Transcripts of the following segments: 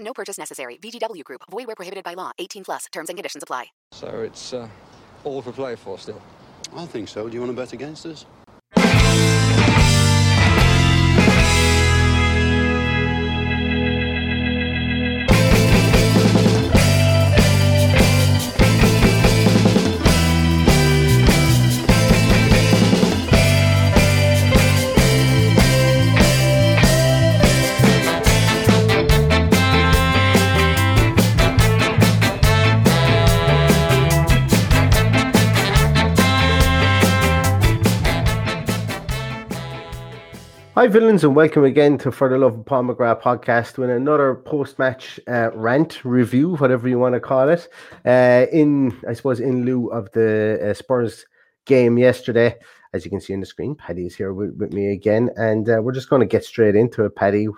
No purchase necessary. VGW Group. Void where prohibited by law. 18 plus. Terms and conditions apply. So it's uh, all for play for still. I think so. Do you want to bet against us? Hi, villains, and welcome again to For the Love of Paul podcast with another post match uh, rant review, whatever you want to call it. Uh, in, I suppose, in lieu of the uh, Spurs game yesterday. As you can see on the screen, Paddy is here with, with me again, and uh, we're just going to get straight into it. Paddy,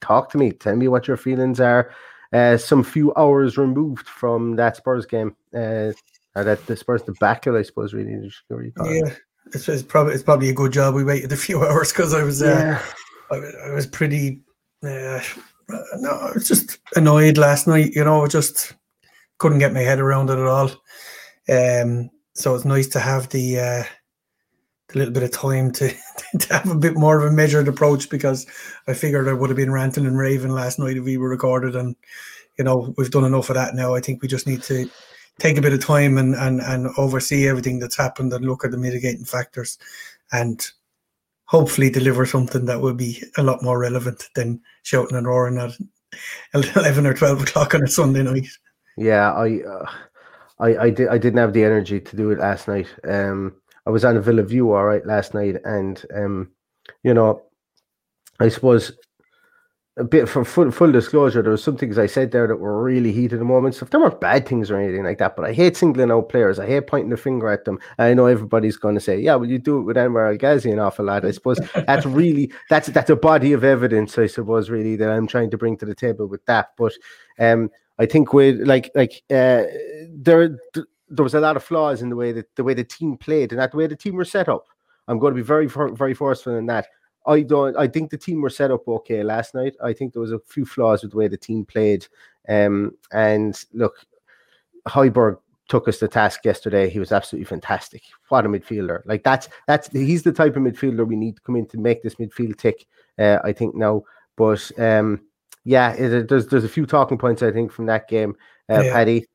talk to me. Tell me what your feelings are. Uh, some few hours removed from that Spurs game, uh, or that the Spurs debacle, I suppose, really. call it. Yeah, it's, it's probably it's probably a good job we waited a few hours because I was uh, I, was- I was pretty uh, no I was just annoyed last night. You know, I just couldn't get my head around it at all. Um, so it's nice to have the uh, the little bit of time to to have a bit more of a measured approach because I figured I would have been ranting and raving last night if we were recorded and you know we've done enough of that now. I think we just need to take a bit of time and and and oversee everything that's happened and look at the mitigating factors and hopefully deliver something that will be a lot more relevant than shouting and roaring at 11 or 12 o'clock on a Sunday night. Yeah, I, uh, I, I did. I didn't have the energy to do it last night. Um, I was on a Villa View all right last night, and um, you know, I suppose a bit for full, full disclosure, there was some things I said there that were really heated at moments. If there weren't bad things or anything like that, but I hate singling out players. I hate pointing the finger at them. I know everybody's going to say, "Yeah, well, you do it with Anwar El Ghazi an awful lot." I suppose that's really that's that's a body of evidence. I suppose really that I'm trying to bring to the table with that. But um, I think with like like uh, there there was a lot of flaws in the way that the way the team played and not the way the team were set up. I'm going to be very very forceful in that. I don't. I think the team were set up okay last night. I think there was a few flaws with the way the team played. Um, and look, Højbjerg took us to task yesterday. He was absolutely fantastic. What a midfielder! Like that's that's he's the type of midfielder we need to come in to make this midfield tick. Uh, I think now, but um, yeah, it, there's there's a few talking points I think from that game, uh, Yeah. Paddy.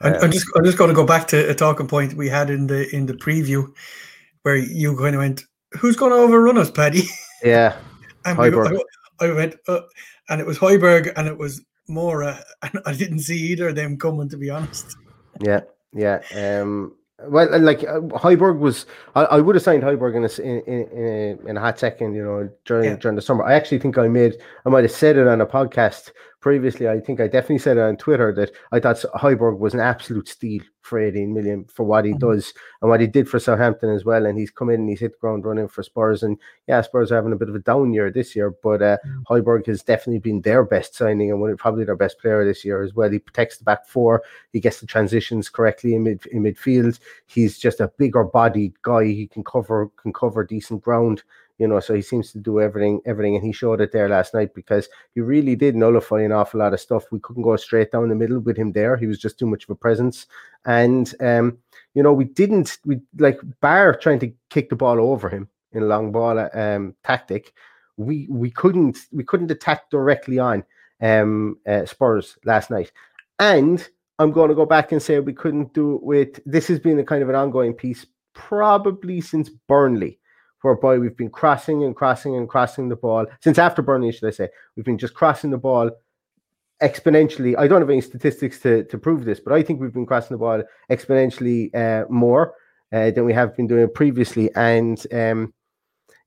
I'm, Uh, I'm just I'm just going to go back to a talking point we had in the in the preview where you kind of went, "Who's going to overrun us, Paddy?" Yeah, And we- I, I went, uh, and it was Højbjerg and it was Moura, and I didn't see either of them coming. To be honest, Yeah, yeah. Um, well, like uh, Højbjerg was, I, I would have signed Højbjerg in a, in, in, a, in a hot second, you know, during Yeah. during the summer. I actually think I made, I might have said it on a podcast previously, I think I definitely said on Twitter that I thought Højbjerg was an absolute steal for 18 million for what he mm-hmm. does and what he did for Southampton as well. And he's come in and he's hit the ground running for Spurs. And yeah, Spurs are having a bit of a down year this year, but uh, mm-hmm. Højbjerg has definitely been their best signing and one probably their best player this year as well. He protects the back four, he gets the transitions correctly in mid in midfield. He's just a bigger bodied guy. He can cover can cover decent ground you know, so he seems to do everything, everything, and he showed it there last night because he really did nullify an awful lot of stuff. We couldn't go straight down the middle with him there; he was just too much of a presence. And um, you know, we didn't, we like Bar trying to kick the ball over him in a long ball um tactic. We we couldn't we couldn't attack directly on um uh, Spurs last night, and I'm going to go back and say we couldn't do it with. This has been a kind of an ongoing piece probably since Burnley whereby we've been crossing and crossing and crossing the ball since after Burnley, should I say? We've been just crossing the ball exponentially. I don't have any statistics to, to prove this, but I think we've been crossing the ball exponentially uh, more uh, than we have been doing previously. And, um,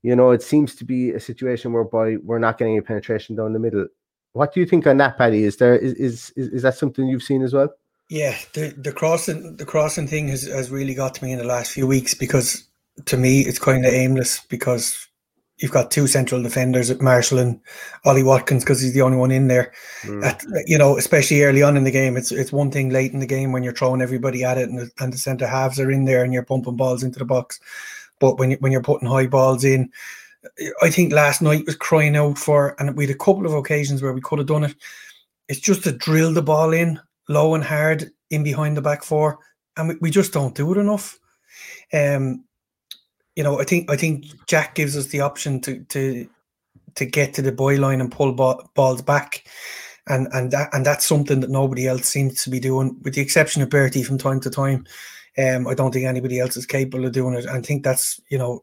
you know, it seems to be a situation whereby we're not getting any penetration down the middle. What do you think on that, Paddy? Is there is is, is that something you've seen as well? Yeah, the the crossing the crossing thing has, has really got to me in the last few weeks because to me, it's kind of aimless because you've got two central defenders, at Marshall and Ollie Watkins, because he's the only one in there. Mm. At, you know, especially early on in the game, it's it's one thing late in the game when you're throwing everybody at it and the, and the centre halves are in there and you're pumping balls into the box. But when you, when you're putting high balls in, I think last night was crying out for, and we had a couple of occasions where we could have done it. It's just to drill the ball in low and hard in behind the back four, and we, we just don't do it enough. Um, you know, I think I think Jack gives us the option to to to get to the byline and pull ball, balls back, and and that and that's something that nobody else seems to be doing, with the exception of Bertie from time to time. Um, I don't think anybody else is capable of doing it. I think that's you know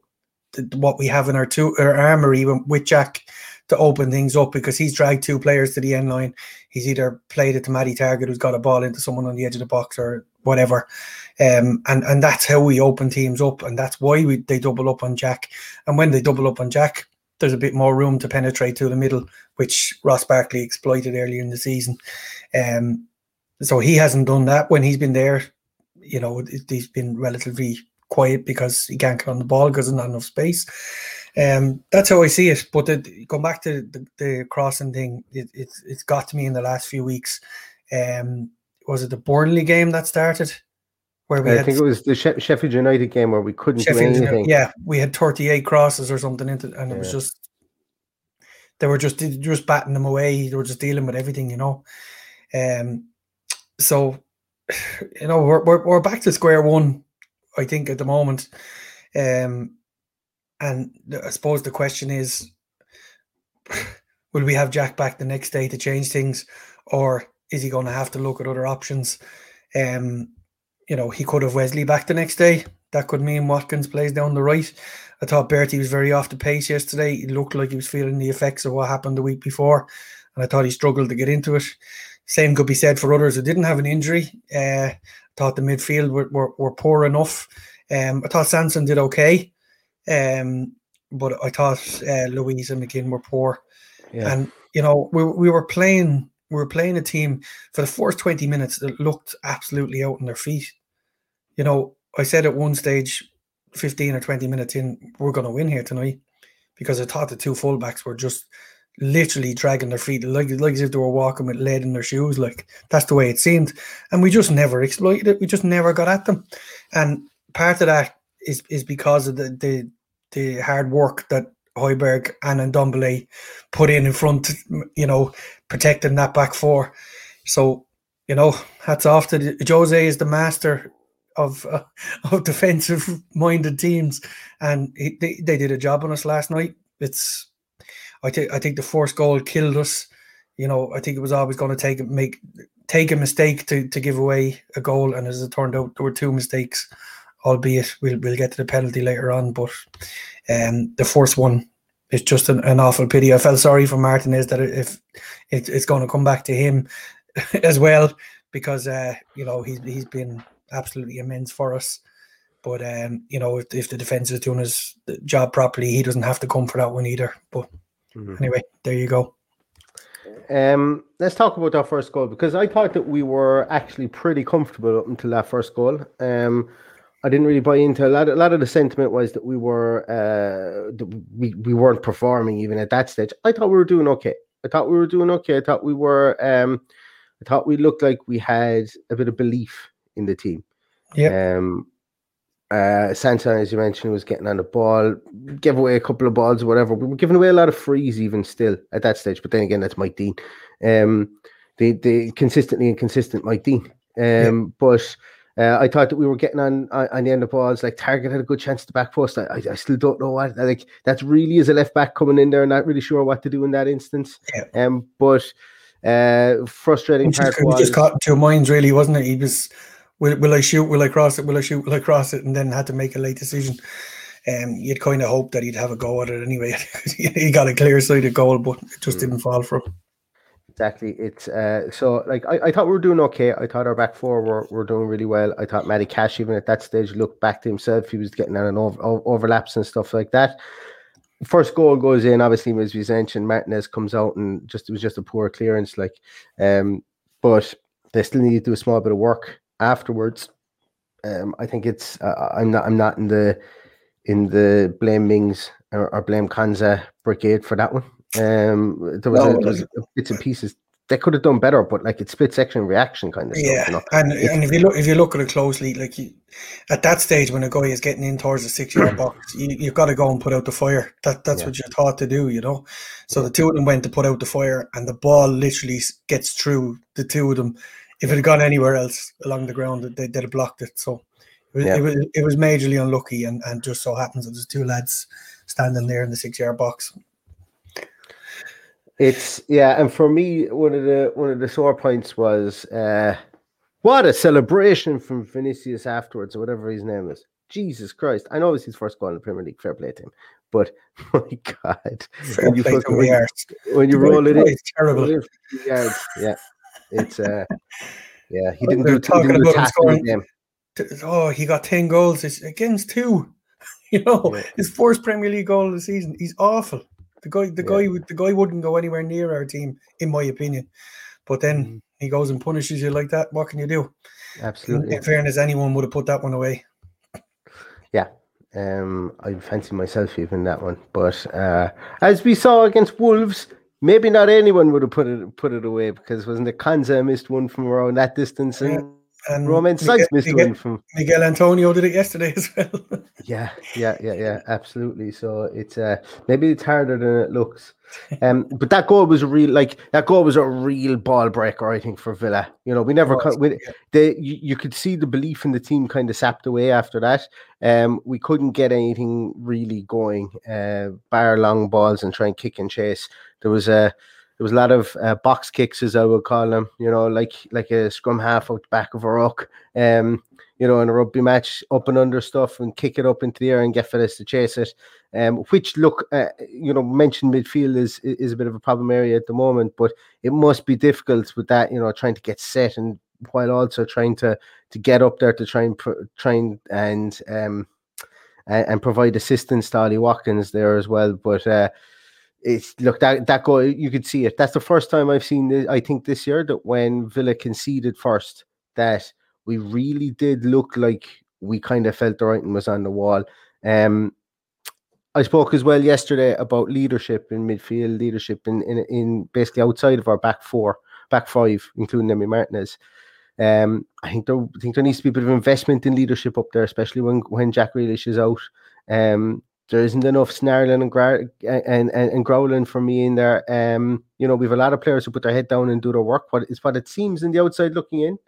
the, what we have in our two our armory with Jack to open things up because he's dragged two players to the end line. He's either played it to Matty Targett who's got a ball into someone on the edge of the box, or whatever. Um, and and that's how we open teams up, and that's why we they double up on Jack. And when they double up on Jack, there's a bit more room to penetrate to the middle, which Ross Barkley exploited earlier in the season. Um, so he hasn't done that when he's been there. You know, he's been relatively quiet because he can't get on the ball because there's not enough space. Um, that's how I see it. But the, going back to the, the crossing thing, it, it's it's got to me in the last few weeks. Um, was it the Burnley game that started? Where we I had, think it was the Sheffield United game where we couldn't Sheffield, do anything. Yeah, we had 38 crosses or something into, and yeah. it was just they were just just batting them away. They were just dealing with everything, you know. Um, so you know we're we're, we're back to square one. I think at the moment, um, and I suppose the question is, will we have Jack back the next day to change things, or is he going to have to look at other options? Um, you know, he could have Wesley back the next day. That could mean Watkins plays down the right. I thought Bertie was very off the pace yesterday. He looked like he was feeling the effects of what happened the week before, and I thought he struggled to get into it. Same could be said for others who didn't have an injury. Uh, thought the midfield were, were, were poor enough. Um, I thought Sanson did okay, um, but I thought uh, Luiz and McGinn were poor. Yeah. And you know, we we were playing we were playing a team for the first 20 minutes that looked absolutely out on their feet. You know, I said at one stage, 15 or 20 minutes in, we're going to win here tonight because I thought the two fullbacks were just literally dragging their feet like, like as if they were walking with lead in their shoes. Like that's the way it seemed. And we just never exploited it. We just never got at them. And part of that is is because of the the, the hard work that Højbjerg and Ndombele put in in front, you know, protecting that back four. So, you know, hats off to the, Jose is the master of uh, of defensive minded teams, and he, they they did a job on us last night. It's, I think I think the first goal killed us. You know, I think it was always going to take make take a mistake to to give away a goal, and as it turned out, there were two mistakes. Albeit we'll we'll get to the penalty later on, but um, the first one is just an, an, awful pity. I felt sorry for Martinez that if it, it's going to come back to him as well because uh, you know he's he's been absolutely immense for us. But um, you know, if, if the defense is doing his job properly, he doesn't have to come for that one either. But mm-hmm. anyway, there you go. Um, let's talk about that first goal because I thought that we were actually pretty comfortable up until that first goal. Um, I didn't really buy into a lot. Of, a lot of the sentiment was that we were uh, we we weren't performing even at that stage. I thought we were doing okay. I thought we were doing okay. I thought we were. Um, I thought we looked like we had a bit of belief in the team. Yeah. Um, uh, Santa, as you mentioned, was getting on the ball, gave away a couple of balls or whatever. We were giving away a lot of frees even still at that stage. But then again, that's Mike Dean. Um, the the consistently inconsistent Mike Dean. Um, yeah. but uh, I thought that we were getting on, on, on the end of balls. Like Targett had a good chance to back post. I, I, I, still don't know what. Like that's really as a left back coming in there, not really sure what to do in that instance. Yeah. Um, but uh, frustrating part was just caught two minds, really, wasn't it? He was, will, will I shoot? Will I cross it? Will I shoot? Will I cross it? And then had to make a late decision. Um, you'd kind of hope that he'd have a go at it anyway. he got a clear sided goal, but it just mm. didn't fall for him. Exactly. It's uh, so like I, I thought we were doing okay. I thought our back four were, were doing really well. I thought Matty Cash even at that stage looked back to himself. He was getting on and over, overlaps and stuff like that. First goal goes in, obviously as mentioned, Martinez comes out and just it was just a poor clearance, like um, but they still need to do a small bit of work afterwards. Um, I think it's uh, I'm not I'm not in the in the blame Mings or, or blame Konsa brigade for that one. Um, there was, no, a, there was bits and pieces they could have done better, but like it's split section reaction kind of yeah. stuff. You know? And and if you look if you look at it closely, like you, at that stage when a guy is getting in towards the six yard box, you you've got to go and put out the fire. That that's yeah. what you're taught to do, you know. So the two of them went to put out the fire, and the ball literally gets through the two of them. If it had gone anywhere else along the ground, they they'd have blocked it. So it was, yeah. it was it was majorly unlucky, and and just so happens that there's two lads standing there in the six yard box it's yeah, and for me, one of the one of the sore points was uh, what a celebration from Vinicius afterwards, or whatever his name is. Jesus Christ! I know it was his first goal in the Premier League. Fair play to him, but my God, Fair when you, fucking, when, when you roll it in, it's terrible. Yards, yeah, it's uh, yeah, he didn't do, talking didn't about scoring, game. Oh, he got ten goals it's against two. You know, yeah. his first Premier League goal of the season. He's awful. The guy, the yeah. guy, the guy wouldn't go anywhere near our team, in my opinion. But then mm. he goes and punishes you like that. What can you do? Absolutely. In fairness, anyone would have put that one away. Yeah, um, I fancy myself even that one. But uh, as we saw against Wolves, maybe not anyone would have put it put it away because wasn't it Konsa missed one from around that distance and. And Romain Saïss missed Michail, one from Michail Antonio did it yesterday as well. yeah, yeah, yeah, yeah, absolutely. So it's uh maybe it's harder than it looks. Um, but that goal was a real like that goal was a real ball breaker, I think, for Villa. You know, we never course, we, yeah. they you, you could see the belief in the team kind of sapped away after that. Um, we couldn't get anything really going, uh, bar long balls and try and kick and chase. There was a there was a lot of uh, box kicks, as I would call them. You know, like like a scrum half out the back of a ruck. Um, you know, in a rugby match, up and under stuff, and kick it up into the air and get Phyllis to chase it. Um, which look, uh, you know, mentioned midfield is is a bit of a problem area at the moment, but it must be difficult with that. You know, trying to get set and while also trying to to get up there to try and try and and um and, and provide assistance to Ollie Watkins there as well. But uh, it's look that that goal you could see it. That's the first time I've seen this, I think this year that when Villa conceded first, that we really did look like we kind of felt the writing was on the wall. Um, I spoke as well yesterday about leadership in midfield, leadership in in, in basically outside of our back four, back five, including Emi Martinez. Um, I think there, I think there needs to be a bit of investment in leadership up there, especially when when Jack Grealish is out. Um, there isn't enough snarling and, gra- and, and, and growling for me in there. Um, you know, we have a lot of players who put their head down and do their work. What is what it seems in the outside looking in.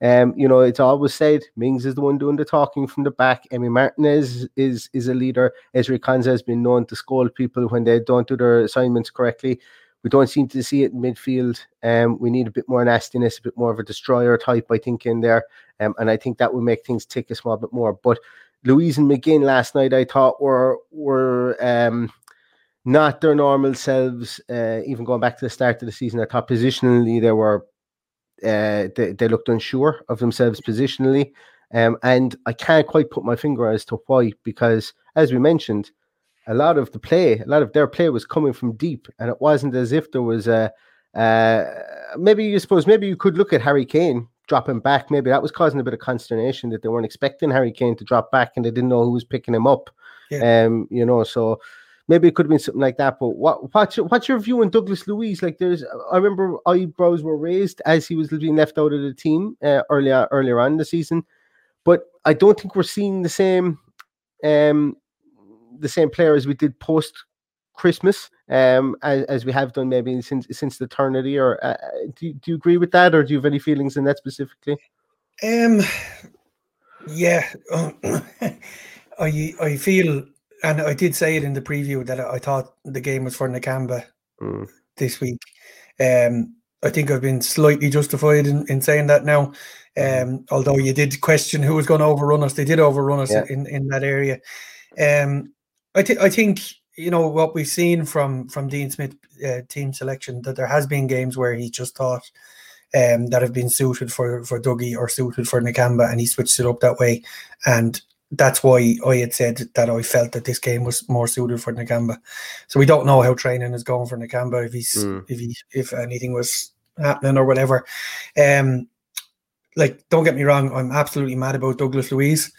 Um, you know, it's always said Mings is the one doing the talking from the back. Emi Martinez is is a leader. Ezri Konsa has been known to scold people when they don't do their assignments correctly. We don't seem to see it in midfield. Um, we need a bit more nastiness, a bit more of a destroyer type, I think, in there. Um, and I think that will make things tick a small bit more. But Luiz and McGinn last night, I thought were were um, not their normal selves. Uh, even going back to the start of the season, I thought positionally they were uh, they, they looked unsure of themselves positionally. Um, and I can't quite put my finger as to why, because as we mentioned, a lot of the play, a lot of their play was coming from deep, and it wasn't as if there was a Uh, maybe you suppose maybe you could look at Harry Kane dropping back. Maybe that was causing a bit of consternation that they weren't expecting Harry Kane to drop back and they didn't know who was picking him up. Yeah. Um, you know, so maybe it could have been something like that. But what what's your, what's your view on Douglas Luiz? Like, there's I remember eyebrows were raised as he was being left out of the team uh, earlier earlier on the season, but I don't think we're seeing the same um the same player as we did post Christmas um as, as we have done maybe since since the turn of the year. Uh, do, you- do you agree with that, or do you have any feelings in that specifically? Um, yeah, I I feel, and I did say it in the preview that I thought the game was for Nakamba Mm. this week. Um, I think I've been slightly justified in, in saying that now. Um, although you did question who was going to overrun us, they did overrun us Yeah. in, in that area. Um, I think I think you know what we've seen from from Dean Smith uh, team selection that there has been games where he just thought um, that have been suited for for Dougie or suited for Nakamba, and he switched it up that way, and that's why I had said that I felt that this game was more suited for Nakamba. So we don't know how training is going for Nakamba if he's Mm. if he if anything was happening or whatever. Um, like don't get me wrong, I'm absolutely mad about Douglas Luiz.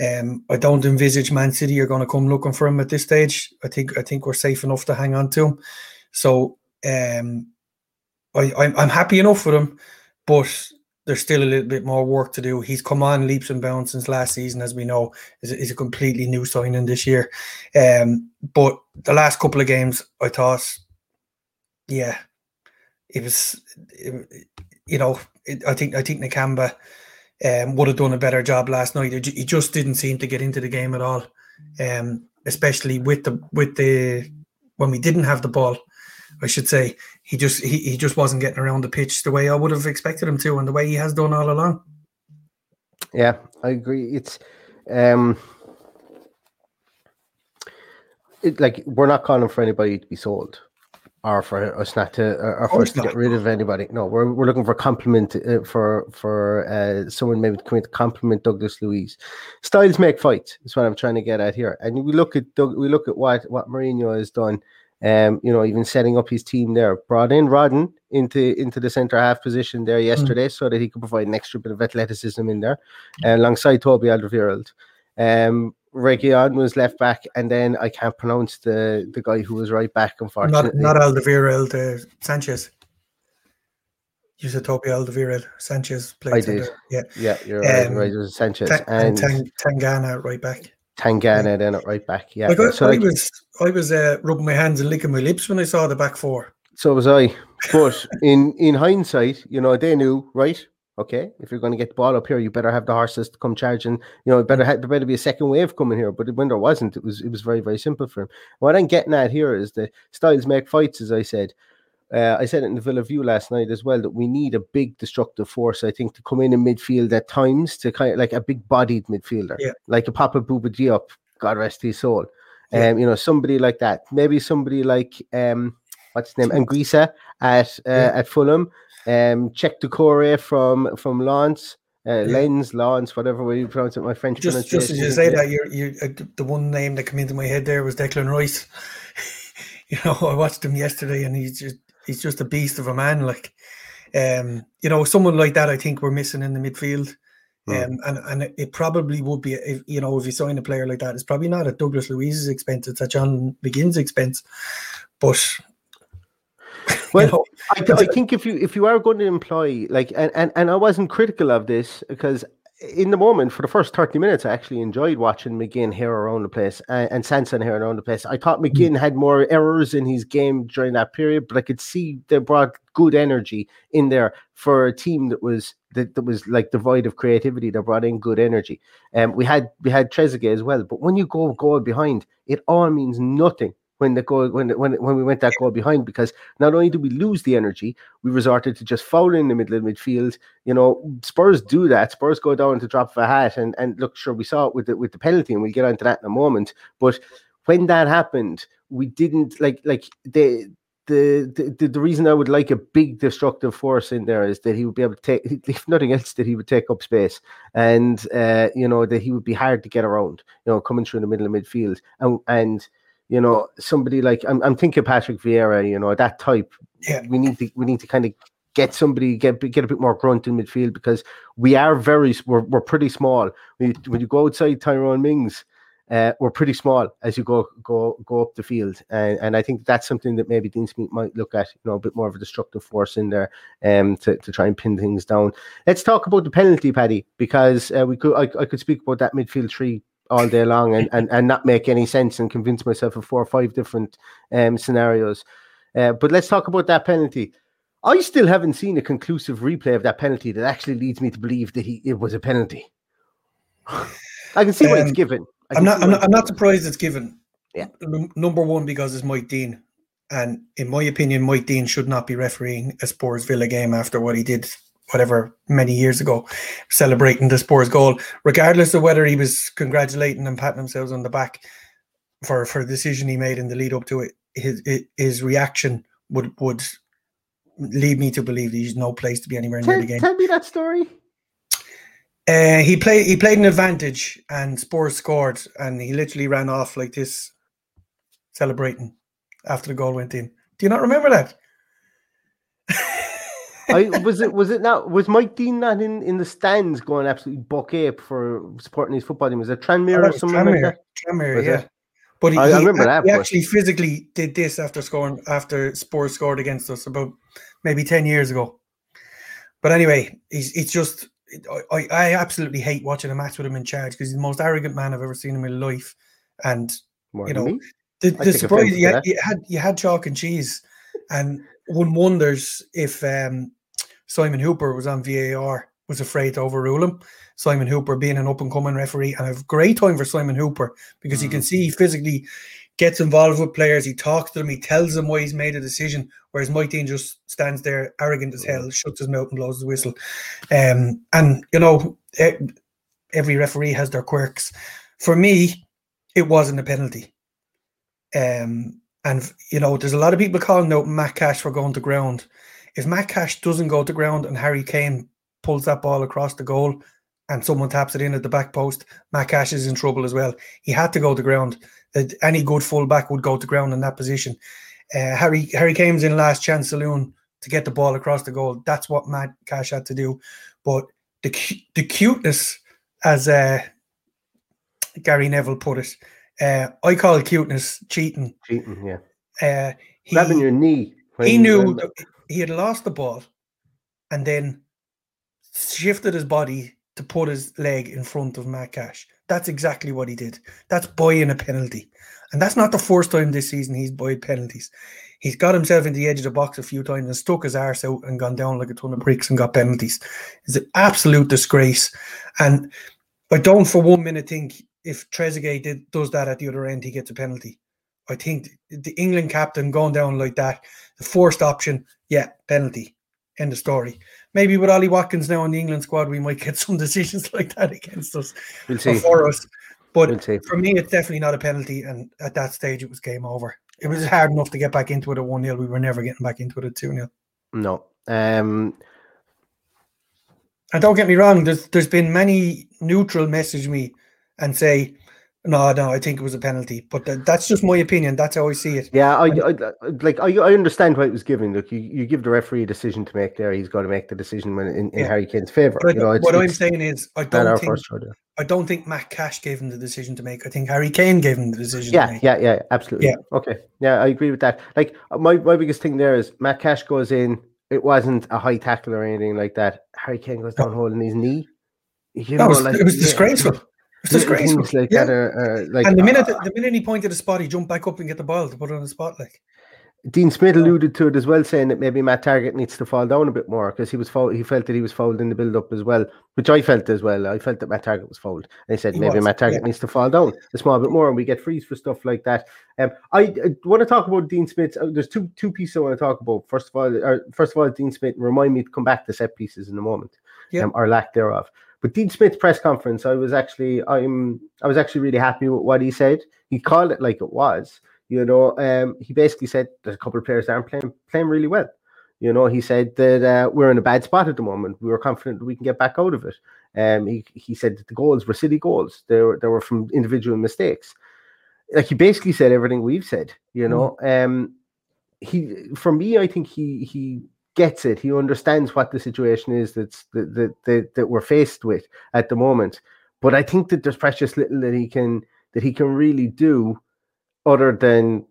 Um, I don't envisage Man City are going to come looking for him at this stage. I think I think we're safe enough to hang on to him. So um, I, I'm I'm happy enough with him, but there's still a little bit more work to do. He's come on leaps and bounds since last season, as we know, is is a completely new signing this year. Um, but the last couple of games, I thought, yeah, it was, it- you know, it, I think I think Nakamba um, would have done a better job last night. He just didn't seem to get into the game at all, um, especially with the with the when we didn't have the ball. I should say he just he, he just wasn't getting around the pitch the way I would have expected him to, and the way he has done all along. Yeah, I agree. It's um it like we're not calling for anybody to be sold or for us not to or, or for us to get rid of anybody. No, we're we're looking for compliment uh, for for uh, someone maybe in to compliment Douglas Luiz. Styles make fights. Is what I'm trying to get at here. And we look at Doug, we look at what what Mourinho has done. Um, you know, even setting up his team there, brought in Rodon into into the centre half position there yesterday, so that he could provide an extra bit of athleticism in there, uh, alongside Toby Alderweireld. Um, Reguilon was left back, and then I can't pronounce the the guy who was right back. Unfortunately, Not not Alderweireld, uh, Sanchez. You said Toby Alderweireld, Sanchez played I did. Yeah, yeah, you're right. Um, right. It was Sanchez Ta- and and Tang, Tanganga right back. Tanganga then at right back. Yeah, Like I, so I like, was, I was uh, rubbing my hands and licking my lips when I saw the back four. so was I. But in in hindsight, you know, they knew right. Okay, if you're going to get the ball up here, you better have the horses to come charging. You know, it better ha- there better be a second wave coming here. But when there wasn't, it was it was very very simple for him. What I'm getting at here is the styles make fights, as I said. Uh, I said it in the Villa View last night as well that we need a big destructive force. I think to come in in midfield at times to kind of like a big bodied midfielder, Yeah. like a Papa Bouba Diop, God rest his soul. Yeah. Um, you know, somebody like that. Maybe somebody like um, what's his name, Anguissa at uh, Yeah. at Fulham. Um, Cheick Doucouré from from Lens, uh, Lens, Lens, whatever way you pronounce it. My French Just, just as you pronunciation say that, you're, you uh, the one name that came into my head there was Declan Rice. you know, I watched him yesterday, and he's just he's just a beast of a man. Like, um, you know, someone like that, I think we're missing in the midfield. Hmm. Um, and and it- probably would be, if, you know, if you sign a player like that, it's probably not at Douglas Luiz's expense; it's at John McGinn's expense. But Well, you know, I, th- I think if you if you are going to employ like and, and and I wasn't critical of this because in the moment for the first 30 minutes I actually enjoyed watching McGinn here around the place and, and Sanson here around the place. I thought McGinn had more errors in his game during that period, but I could see they brought good energy in there for a team that was that, that was like devoid of creativity. They brought in good energy. And um, we had we had Trezeguet as well, but when you go goal behind, it all means nothing when the goal when when when we went that goal behind because not only did we lose the energy, we resorted to just fouling in the middle of midfield. You know, Spurs do that. Spurs go down to drop of a hat, and and look, sure, we saw it with the with the penalty, and we'll get onto that in a moment. But when that happened, we didn't like like the. The, the the reason I would like a big destructive force in there is that he would be able to take, if nothing else, that he would take up space, and uh, you know that he would be hard to get around. You know, coming through the middle of midfield, and and you know, somebody like I'm, I'm thinking Patrick Vieira, you know, that type. Yeah. We need to we need to kind of get somebody get get a bit more grunt in midfield because we are very we're, we're pretty small. When you, when you go outside Tyrone Mings, uh, we're pretty small as you go go go up the field, and and I think that's something that maybe Dean Smith might look at, you know, a bit more of a destructive force in there, um, to, to try and pin things down. Let's talk about the penalty, Paddy, because uh, we could I, I could speak about that midfield three all day long and, and, and not make any sense and convince myself of four or five different um, scenarios. Uh, but let's talk about that penalty. I still haven't seen a conclusive replay of that penalty that actually leads me to believe that he it was a penalty. I can see why Um, it's given. I'm not. I'm not. I'm not surprised it's given. Yeah. Num- Number one because it's Mike Dean, and in my opinion, Mike Dean should not be refereeing a Spurs Villa game after what he did, whatever many years ago, celebrating the Spurs goal, regardless of whether he was congratulating and patting himself on the back for for the decision he made in the lead up to it. His his reaction would would lead me to believe that he's no place to be anywhere near Tell, the game. tell me that story. Uh, he played. He played an advantage, and Spurs scored, and he literally ran off like this, celebrating after the goal went in. Do you not remember that? I was it was it not was Mike Dean not in, in the stands going absolutely buck ape for supporting his football team? Was it Tranmere Oh, or something like Tranmere, that? Tranmere, yeah. it? But he, I- I remember that, he but- actually physically did this after scoring after Spurs scored against us about maybe ten years ago. But anyway, he's it's just I, I I absolutely hate watching a match with him in charge because he's the most arrogant man I've ever seen in my life, and More you know, me? the, the surprise you had, you had you had chalk and cheese, and one wonders if um, Simon Hooper was on VAR was afraid to overrule him. Simon Hooper being an up and coming referee, and I have great time for Simon Hooper because you can Mm. see he physically gets involved with players. He talks to them. He tells them why he's made a decision. Whereas Mike Dean just stands there arrogant as Mm. hell, shuts his mouth and blows the whistle. Um, and you know, every referee has their quirks. For me, it wasn't a penalty. Um, and you know, there's a lot of people calling out Matt Cash for going to ground. If Matt Cash doesn't go to ground and Harry Kane pulls that ball across the goal and someone taps it in at the back post, Matt Cash is in trouble as well. He had to go to ground. Any good fullback would go to ground in that position. Uh, Harry Harry Kane's in last chance saloon to get the ball across the goal. That's what Matt Cash had to do. But the the cuteness, as uh, Gary Neville put it, uh, I call cuteness cheating. Cheating, yeah. Uh, he, Grabbing your knee. he knew he had lost the ball and then shifted his body to put his leg in front of Matt Cash. That's exactly what he did. That's buying a penalty. And that's not the first time this season he's buying penalties. He's got himself in the edge of the box a few times and stuck his arse out and gone down like a ton of bricks and got penalties. It's an absolute disgrace. And I don't for one minute think if Trezeguet did, does that at the other end, he gets a penalty. I think the England captain going down like that, the first option, yeah, penalty. End of story. Maybe with Ollie Watkins now in the England squad, we might get some decisions like that against us We'll see. for us. But We'll for me, it's definitely not a penalty. And at that stage, it was game over. It was hard enough to get back into it at 1 0. We were never getting back into it at 2 0. No. Um, And don't get me wrong, there's there's been many neutral message me and say, no, no, I think it was a penalty. But th- that's just my opinion. That's how I see it. yeah, I, I like I, I understand why it was given. Look, you, you give the referee a decision to make there. He's got to make the decision when in, in Yeah. Harry Kane's favour. You know, what I'm saying is, I don't think. I don't think Matt Cash gave him the decision to make. I think Harry Kane gave him the decision. to Yeah, make. yeah, yeah, absolutely. Yeah. Okay. Yeah, I agree with that. Like uh, my, my biggest thing there is Matt Cash goes in. It wasn't a high tackle or anything like that. Harry Kane goes down holding his knee. You That was, like, it was yeah, disgraceful. It was little disgraceful. like yeah. that are, are like and the minute uh, the minute he pointed the spot, he jumped back up and get the ball to put it on the spot. Like Dean Smith alluded to it as well, saying that maybe Matt Targett needs to fall down a bit more because he was he felt that he was fouled in the build up as well, which I felt as well. I felt that Matt Targett was fouled, and he said He maybe was, Matt Targett yeah. needs to fall down a small bit more, and we get frees for stuff like that. Um, I, I want to talk about Dean Smith. uh, There's two two pieces I want to talk about. First of all, or first of all, Dean Smith. Remind me to come back to set pieces in a moment, Yeah. um, or lack thereof. But Dean Smith's press conference, I was actually I'm I was actually really happy with what he said. He called it like it was. You know, um, he basically said there's a couple of players that aren't playing playing really well. You know, he said that uh, we're in a bad spot at the moment. We were confident that we can get back out of it. Um, he, he said that the goals were silly goals. They were, they were from individual mistakes. like he basically said everything we've said. You know, mm. um, he for me, I think he he gets it. He understands what the situation is that's that that, that, that we're faced with at the moment. But I think that there's precious little that he can that he can really do other than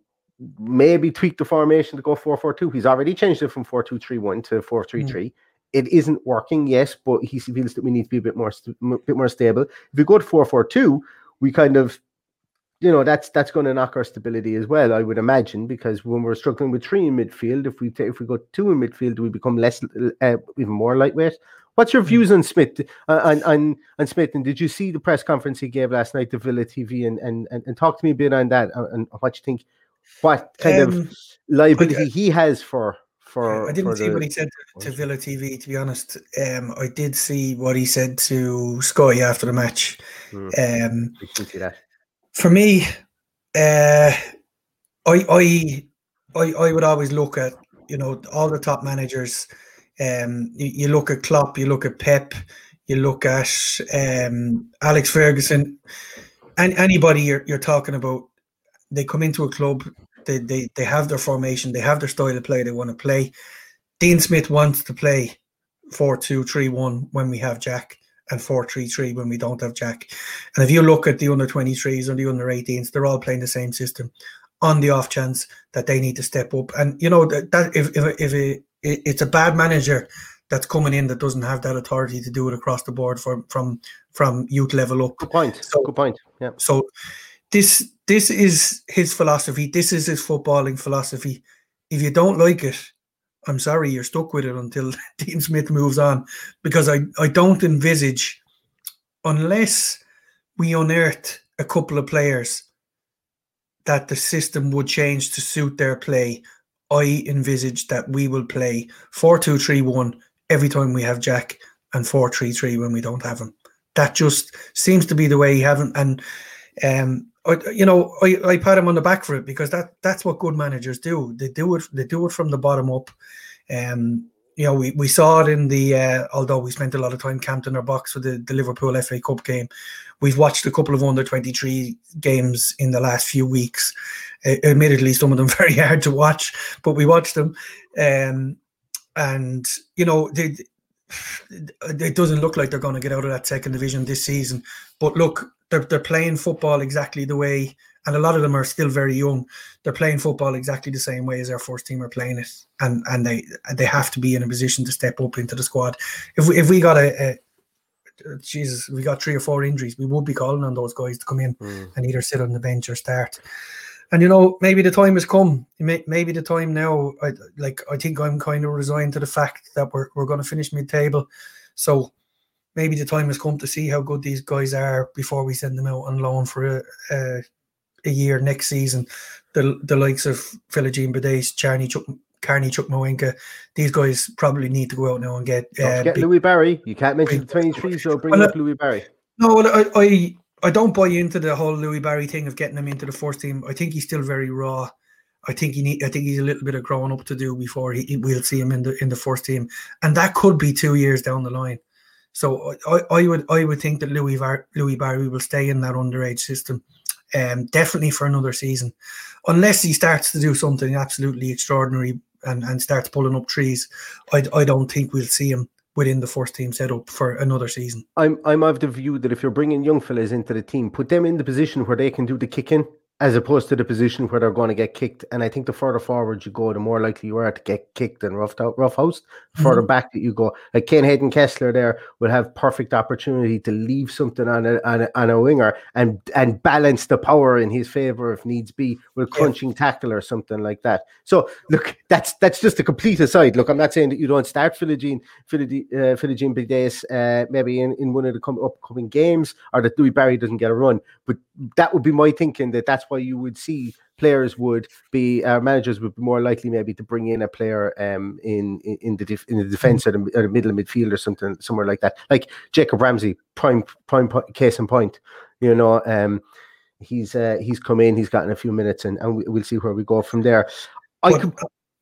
maybe tweak the formation to go 4-4-2. He's already changed it from 4-2-3-1 to 4-3-3. Mm. It isn't working, yes, but he feels that we need to be a bit more a bit more stable. If we go to 4-4-2, we kind of you know that's that's going to knock our stability as well, I would imagine, because when we're struggling with three in midfield, if we take, if we go two in midfield, we become less uh, even more lightweight. What's your views on Smith uh, on, on on Smith? And did you see the press conference he gave last night to Villa TV? And and and, and talk to me a bit on that and what you think, what kind um, of liability I, he has for for. I didn't for see the, what he said to Villa TV. To be honest, um, I did see what he said to Sky after the match. Hmm. Um, I see that for me, uh, I, I, I, I would always look at you know all the top managers. Um, you, you look at Klopp, you look at Pep, you look at um, Alex Ferguson, and anybody you're, you're talking about, they come into a club, they, they they have their formation, they have their style of play they want to play. Dean Smith wants to play four two three one when we have Jack and 4-3-3 when we don't have Jack. And if you look at the under 23s or the under 18s, they're all playing the same system on the off chance that they need to step up. And you know that, that if if, if it, it's a bad manager that's coming in that doesn't have that authority to do it across the board from from from youth level up. Good point. So, Good point. Yeah. So this this is his philosophy. This is his footballing philosophy. If you don't like it, I'm sorry, you're stuck with it until Dean Smith moves on, because I, I don't envisage, unless we unearth a couple of players that the system would change to suit their play. I envisage that we will play 4 2 3 1 every time we have Jack and 4 3 3 when we don't have him. That just seems to be the way he haven't. And um, you know, I, I pat him on the back for it because that that's what good managers do. They do it. They do it from the bottom up. Um, you know, we, we saw it in the uh, although we spent a lot of time camped in our box for the, the Liverpool FA Cup game. We've watched a couple of under twenty three games in the last few weeks. Uh, admittedly, some of them very hard to watch, but we watched them. Um, and you know, they, it doesn't look like they're going to get out of that second division this season. But look, they're, they're playing football exactly the way, and a lot of them are still very young. They're playing football exactly the same way as our first team are playing it, and and they they have to be in a position to step up into the squad. If we if we got a, a Jesus, we got three or four injuries, we would be calling on those guys to come in mm. and either sit on the bench or start. And you know, maybe the time has come. Maybe the time now. I like. I think I'm kind of resigned to the fact that we're we're going to finish mid-table. So maybe the time has come to see how good these guys are before we send them out on loan for a, a, a year next season. The the likes of Philogene Bidace, Charney Chuck, Carney Chukwuemeka, these guys probably need to go out now and get. Uh, get big, Louie Barry. You can't mention the 23, so bring well, up Louie Barry. No, I, I I don't buy into the whole Louie Barry thing of getting him into the first team. I think he's still very raw. I think he need. I think he's a little bit of growing up to do before he, we'll see him in the in the first team, and that could be two years down the line. So I, I would I would think that Louis Var, Louie Barry will stay in that underage system, um, definitely for another season, unless he starts to do something absolutely extraordinary and, and starts pulling up trees. I, I don't think we'll see him within the first team setup for another season. I'm I'm of the view that if you're bringing young fellas into the team, put them in the position where they can do the kicking as opposed to the position where they're going to get kicked. And I think the further forward you go, the more likely you are to get kicked and roughed out, rough house. Mm-hmm. Further back that you go, like Kane Hayden Kessler, there will have perfect opportunity to leave something on a, on a, on a winger and and balance the power in his favor if needs be with crunching yeah. tackle or something like that. So look, that's that's just a complete aside. Look, I'm not saying that you don't start Philogene Philogene uh, Philogene uh, maybe in, in one of the come, upcoming games or that Louie Barry doesn't get a run, but that would be my thinking that that's why you would see players would be uh, managers would be more likely maybe to bring in a player um in in, in the def- in the defense or the, or the middle of midfield or something somewhere like that like Jacob Ramsey prime prime case in point you know um he's uh, he's come in he's gotten a few minutes and, and we'll see where we go from there I could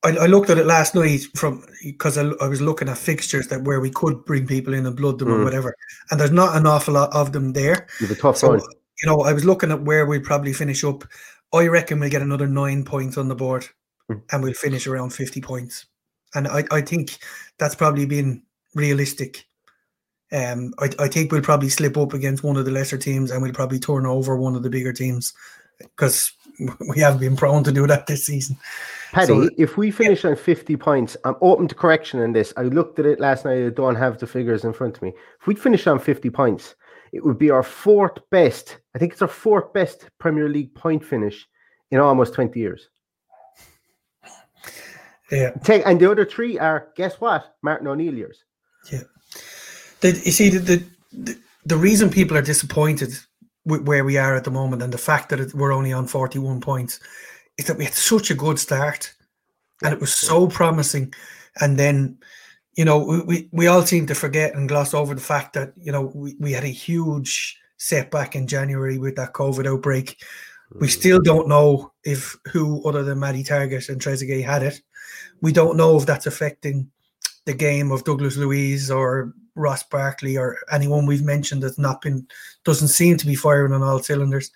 I, I, looked at it last night from because I, I, was looking at fixtures that where we could bring people in and blood them mm. or whatever, and there's not an awful lot of them there. You have a tough so, you know, I was looking at where we'd probably finish up. I reckon we'll get another nine points on the board Mm. and we'll finish around 50 points. And I, I think that's probably been realistic. Um, I, I think we'll probably slip up against one of the lesser teams and we'll probably turn over one of the bigger teams because we have been prone to do that this season. Paddy, So- if we finish on 50 points, I'm open to correction in this. I looked at it last night. I don't have the figures in front of me. If we finish on 50 points, it would be our fourth best. I think it's our fourth best Premier League point finish in almost 20 years. Yeah. Take and the other three are guess what? Martin O'Neill years. The, you see, the, the, the, the reason people are disappointed with where we are at the moment and the fact that it, we're only on 41 points is that we had such a good start and it was so promising. And then, you know, we, we, we all seem to forget and gloss over the fact that, you know, we, we had a huge setback in January with that COVID outbreak. We still don't know if who other than Matty Targett and Trezeguet had it. We don't know if that's affecting the game of Douglas Luiz or Ross Barkley or anyone we've mentioned that's not been doesn't seem to be firing on all cylinders.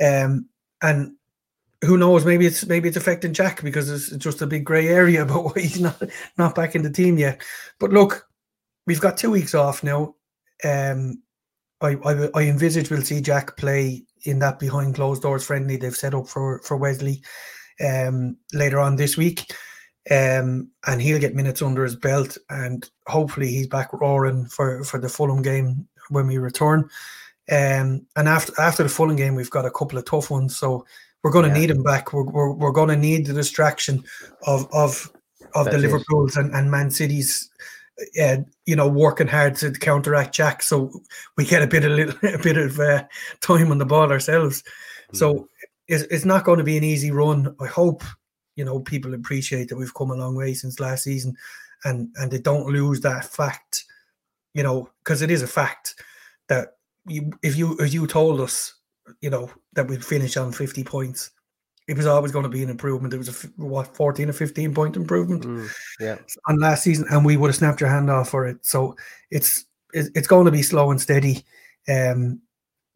Um, and who knows? Maybe it's maybe it's affecting Jack because it's just a big grey area about why he's not not back in the team yet. But look, we've got two weeks off now. Um, I, I I envisage we'll see Jack play in that behind closed doors friendly they've set up for for Wesley um, later on this week. Um, and he'll get minutes under his belt, and hopefully he's back roaring for for the Fulham game when we return. Um, and after after the Fulham game, we've got a couple of tough ones, so we're going to Yeah. need him back. We're we're, we're going to need the distraction of of of the. Liverpool's and, and Man City's, uh, you know, working hard to counteract Jack, so we get a bit of little, a bit of uh, time on the ball ourselves. So it's, it's not going to be an easy run. I hope you know people appreciate that we've come a long way since last season, and and they don't lose that fact, you know, because it is a fact that you if you if you told us, you know, that we'd finish on fifty points, it was always going to be an improvement. It was a what fourteen or fifteen point improvement Mm, yeah. on last season, and we would have snapped your hand off for it. So it's it's going to be slow and steady. Um,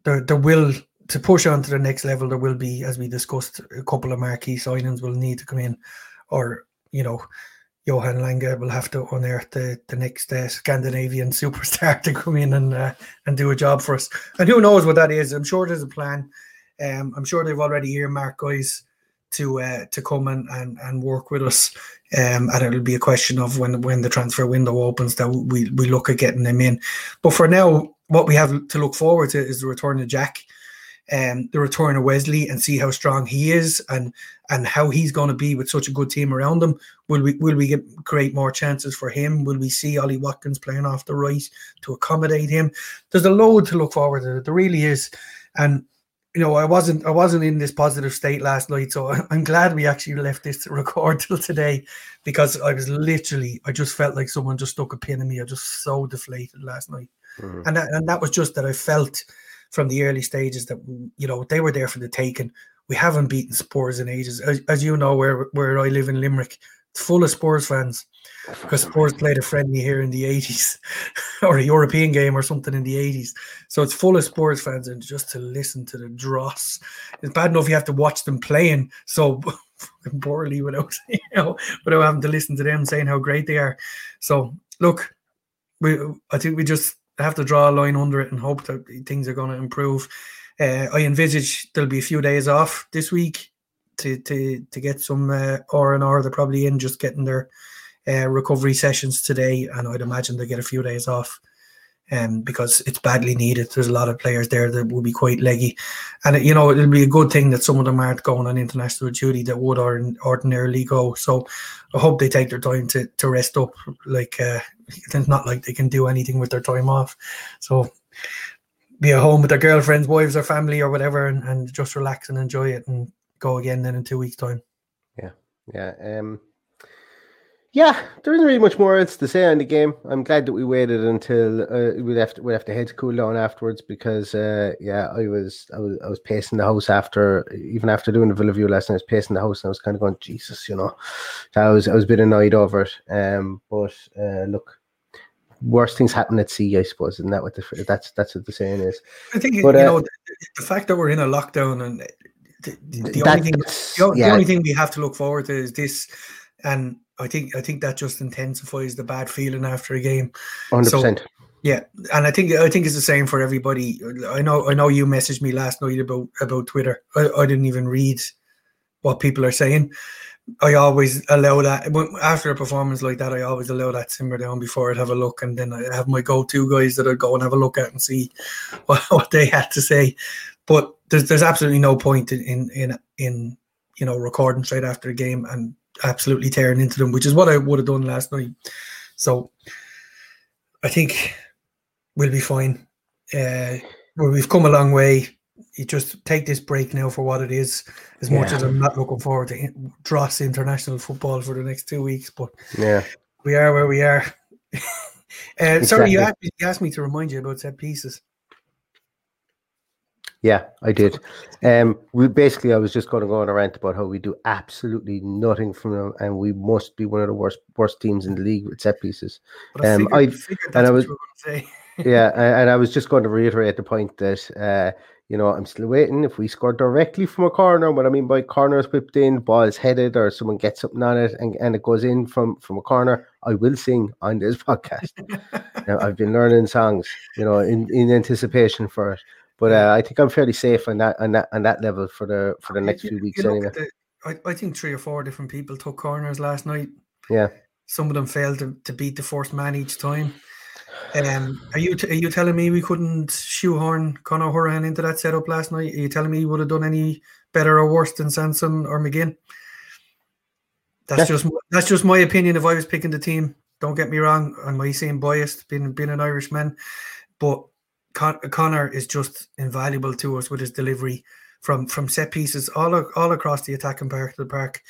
there there will to push on to the next level. There will be, as we discussed, a couple of marquee signings will need to come in, or you know, Johan Lange will have to unearth the the next uh, Scandinavian superstar to come in and uh, and do a job for us. And who knows what that is? I'm sure there's a plan. Um, I'm sure they've already earmarked guys to uh, to come and, and and work with us. Um, and it'll be a question of when when the transfer window opens that we we look at getting them in. But for now, what we have to look forward to is the return of Jack, um, the return of Wesley, and see how strong he is and and how he's going to be with such a good team around him. Will we will we get create more chances for him? Will we see Ollie Watkins playing off the right to accommodate him? There's a load to look forward to. There really is, and you know, I wasn't I wasn't in this positive state last night, so I'm glad we actually left this to record till today because I was literally I just felt like someone just stuck a pin in me. I just so deflated last night, Mhm. and that, and that was just that I felt from the early stages that you know they were there for the taking. We haven't beaten Spurs in ages, as, as you know, where where I live in Limerick, it's full of Spurs fans because Spurs played a friendly here in the 80s or a European game or something in the 80s. So it's full of Spurs fans, and just to listen to the dross, it's bad enough you have to watch them playing so poorly without you know without having to listen to them saying how great they are. So look, we I think we just have to draw a line under it and hope that things are going to improve. Uh, I envisage there'll be a few days off this week to to to get some uh, R and R. They're probably in just getting their uh, recovery sessions today, and I'd imagine they get a few days off, um, because it's badly needed. There's a lot of players there that will be quite leggy, and you know it'll be a good thing that some of them aren't going on international duty that would or ordinarily go. So I hope they take their time to to rest up. Like uh, it's not like they can do anything with their time off, so be at home with their girlfriends, wives, or family, or whatever, and, and just relax and enjoy it, and go again then in two weeks' time. Yeah. Yeah, um, yeah, there isn't really much more else to say on the game. I'm glad that we waited until uh, we left. We left the head to cool down afterwards because, uh, yeah, I was, I was, I was pacing the house after, even after doing the Villa View last night. I was pacing the house and I was kind of going, Jesus, you know, I was, I was a bit annoyed over it. Um, but uh, look, worst things happen at sea, I suppose. Isn't that what the that's that's what the saying is? I think but, you uh, know the, the, fact that we're in a lockdown and the, the only thing the, yeah. the only thing we have to look forward to is this, and I think I think that just intensifies the bad feeling after a game. Hundred so, percent. Yeah, and I think I think it's the same for everybody. I know I know you messaged me last night about about Twitter. I, I didn't even read what people are saying. I always allow that after a performance like that. I always allow that simmer down before I'd have a look, and then I have my go-to guys that I go and have a look at and see what, what they had to say. But there's there's absolutely no point in in in you know recording straight after a game and absolutely tearing into them, which is what I would have done last night. So I think we'll be fine. Uh, well, we've come a long way. You just take this break now for what it is. As yeah. much as I'm not looking forward to Dross international football for the next two weeks, but yeah, we are where we are. uh, exactly. Sorry, you asked, me, you asked me to remind you about set pieces. Yeah, I did. Um, we basically, I was just going to go on a rant about how we do absolutely nothing from them, and we must be one of the worst worst teams in the league with set pieces. Um, I, figured, I and I was, yeah, and I was just going to reiterate the point that uh, you know I'm still waiting. If we score directly from a corner, what I mean by corners whipped in, balls headed, or someone gets something on it and, and it goes in from from a corner, I will sing on this podcast. now, I've been learning songs, you know, in in anticipation for it. But uh, I think I'm fairly safe on that on that on that level for the for the next few weeks anyway. The, I, I think three or four different people took corners last night. Yeah. Some of them failed to, to beat the first man each time. Um, are you t- are you telling me we couldn't shoehorn Conor Hourihane into that setup last night? Are you telling me he would have done any better or worse than Sanson or McGinn? That's yeah. just that's just my opinion. If I was picking the team, don't get me wrong. I might seem biased, being being an Irishman, but Con- Conor is just invaluable to us with his delivery from from set pieces all all across the attacking part of the park.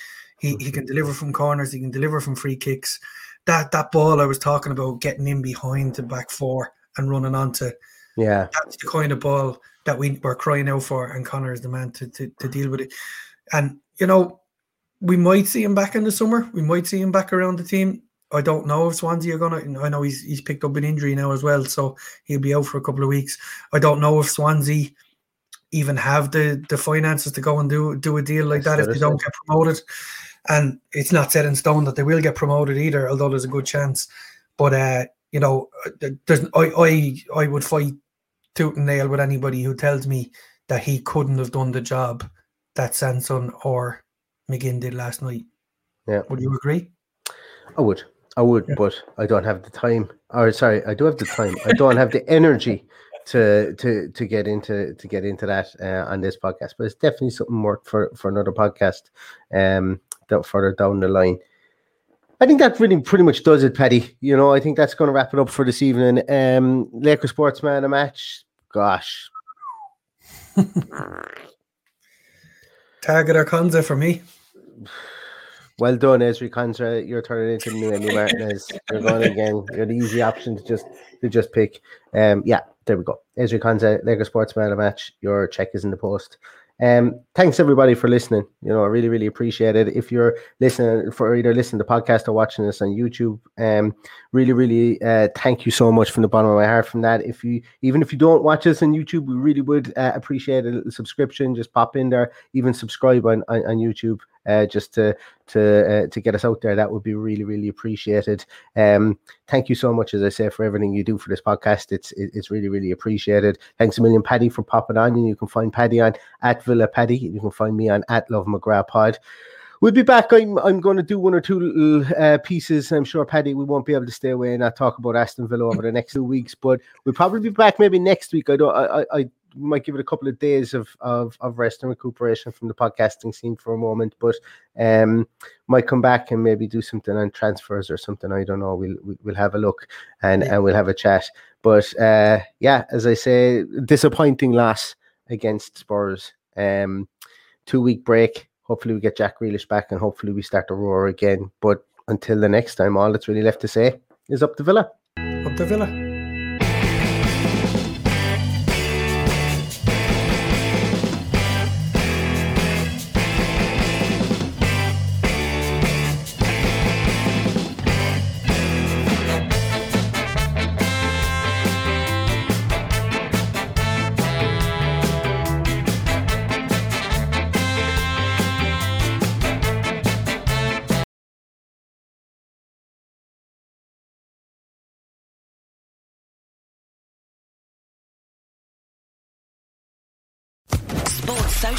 He he can deliver from corners. He can deliver from free kicks. That that ball I was talking about, getting in behind the back four and running onto. Yeah, that's the kind of ball that we were crying out for, and Conor is the man to, to to deal with it. And you know, we might see him back in the summer. We might see him back around the team. I don't know if Swansea are gonna. I know he's he's picked up an injury now as well, so he'll be out for a couple of weeks. I don't know if Swansea even have the the finances to go and do do a deal like that if they don't get promoted. And it's not set in stone that they will get promoted either, although there's a good chance. But uh, you know, there's I I I would fight tooth and nail with anybody who tells me that he couldn't have done the job that Sanson or McGinn did last night. Yeah. Would you agree? I would. I would, yeah. but I don't have the time. Or sorry, I do have the time. I don't have the energy to to to get into to get into that uh, on this podcast. But it's definitely something more for for another podcast. Um, that further down the line. I think that really pretty much does it, Paddy. You know, I think that's going to wrap it up for this evening. Um, Laker Sportsman a match. Gosh. Targett or Konsa for me. Well done, Ezri Konsa. You're turning into new Emi Martinez. You're going again. You're the easy option to just to just pick. Um, yeah, there we go. Ezri Konsa, Lego Sportsman a match. Your check is in the post. Um, thanks everybody for listening. You know, I really, really appreciate it. If you're listening for either listening to the podcast or watching this on YouTube, um, really, really uh, thank you so much from the bottom of my heart from that. If you even if you don't watch us on YouTube, we really would uh, appreciate a little subscription. Just pop in there, even subscribe on, on, on YouTube uh, just to to uh, to get us out there. That would be really really appreciated. Um, thank you so much, as I say, for everything you do for this podcast. It's it's really really appreciated. Thanks a million, Paddy, for popping on. And you can find Paddy on at Villa Paddy. You can find me on at Love McGrath Pod. We'll be back. I'm I'm going to do one or two little uh, pieces. I'm sure, Paddy, we won't be able to stay away and not talk about Aston Villa over the next two weeks, but we'll probably be back maybe next week. I don't. I I might give it a couple of days of of, of rest and recuperation from the podcasting scene for a moment, but um, might come back and maybe do something on transfers or something. I don't know. We'll we'll have a look and yeah. and we'll have a chat. But uh, yeah, as I say, disappointing loss against Spurs. Um, two week break. Hopefully we get Jack Grealish back and hopefully we start to roar again. But until the next time, all that's really left to say is up to Villa. Up to Villa.